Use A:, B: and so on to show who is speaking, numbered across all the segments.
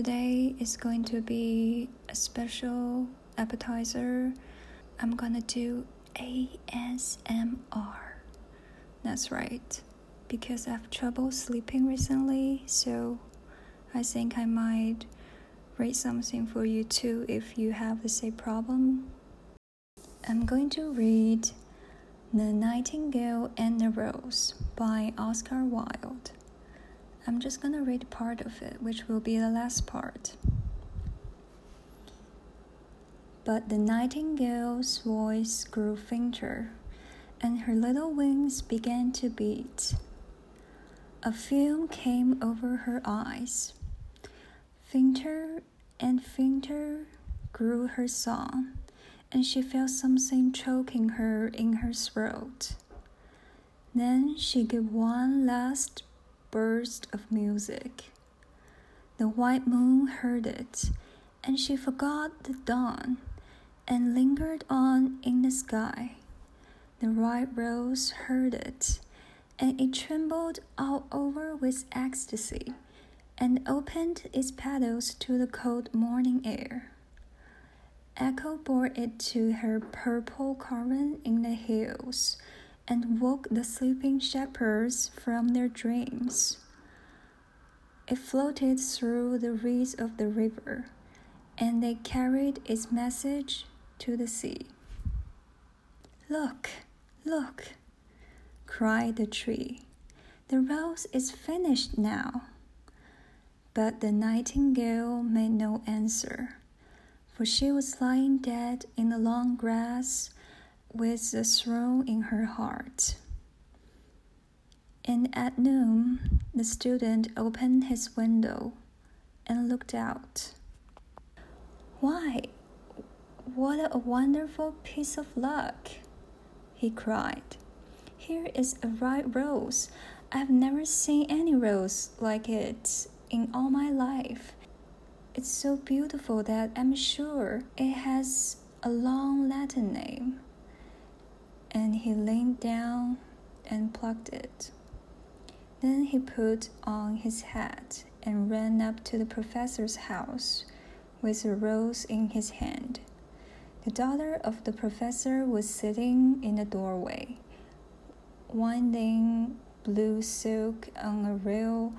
A: Today is going to be a special appetizer. I'm gonna do ASMR. That's right, because I have trouble sleeping recently, so I think I might read something for you too if you have the same problem. I'm going to read The Nightingale and the Rose by Oscar Wilde. I'm just gonna read part of it, which will be the last part. But the nightingale's voice grew fainter, and her little wings began to beat. A film came over her eyes. Fainter and fainter grew her song, and she felt something choking her in her throat. Then she gave one last burst of music. The white moon heard it, and she forgot the dawn and lingered on in the sky. The white rose heard it, and it trembled all over with ecstasy and opened its petals to the cold morning air. Echo bore it to her purple cavern in the hills and woke the sleeping shepherds from their dreams. It floated through the reeds of the river, and they carried its message to the sea. Look, look, cried the tree. The rose is finished now. But the nightingale made no answer, for she was lying dead in the long grass with a throe in her heart. And at noon, the student opened his window and looked out. Why, what a wonderful piece of luck! he cried. Here is a ripe rose. I have never seen any rose like it in all my life. It's so beautiful that I'm sure it has a long Latin name and he leaned down and plucked it. Then he put on his hat and ran up to the professor's house with a rose in his hand. The daughter of the professor was sitting in the doorway, winding blue silk on a reel,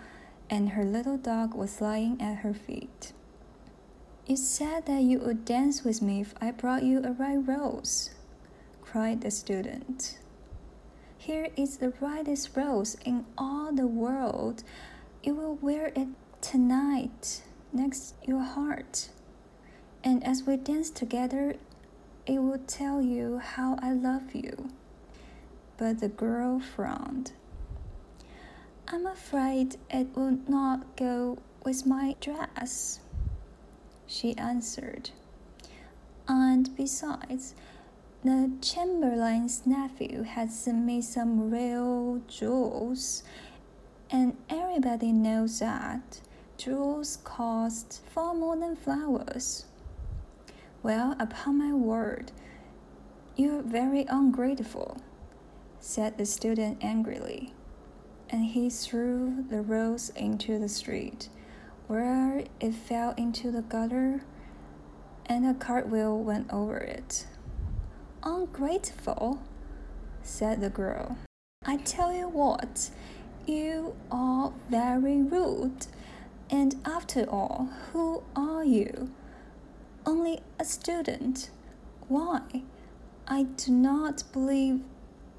A: and her little dog was lying at her feet. You said that you would dance with me if I brought you a red rose, cried the student. Here is the brightest rose in all the world. You will wear it tonight next your heart. And as we dance together, it will tell you how I love you. But the girl frowned. I'm afraid it will not go with my dress, she answered. And besides, the Chamberlain's nephew has sent me some real jewels, and everybody knows that jewels cost far more than flowers. Well, upon my word, you're very ungrateful, said the student angrily, and he threw the rose into the street, where it fell into the gutter, and a cartwheel went over it. Ungrateful, said the girl. I tell you what, you are very rude. And after all, who are you? Only a student. Why? I do not believe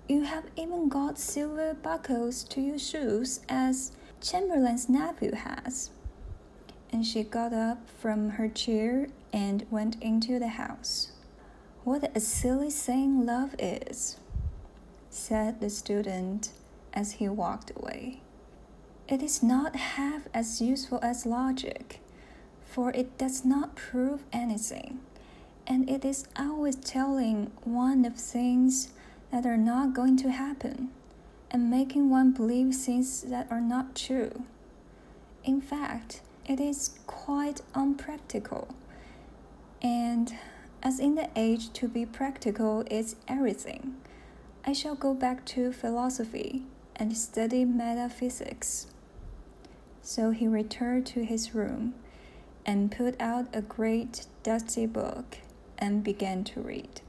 A: you have even got silver buckles to your shoes as Chamberlain's nephew has. And she got up from her chair and went into the house. What a silly thing love is, said the student as he walked away. It is not half as useful as logic, for it does not prove anything, and it is always telling one of things that are not going to happen and making one believe things that are not true. In fact, it is quite unpractical and as in the age to be practical is everything, I shall go back to philosophy and study metaphysics. So he returned to his room and put out a great dusty book and began to read.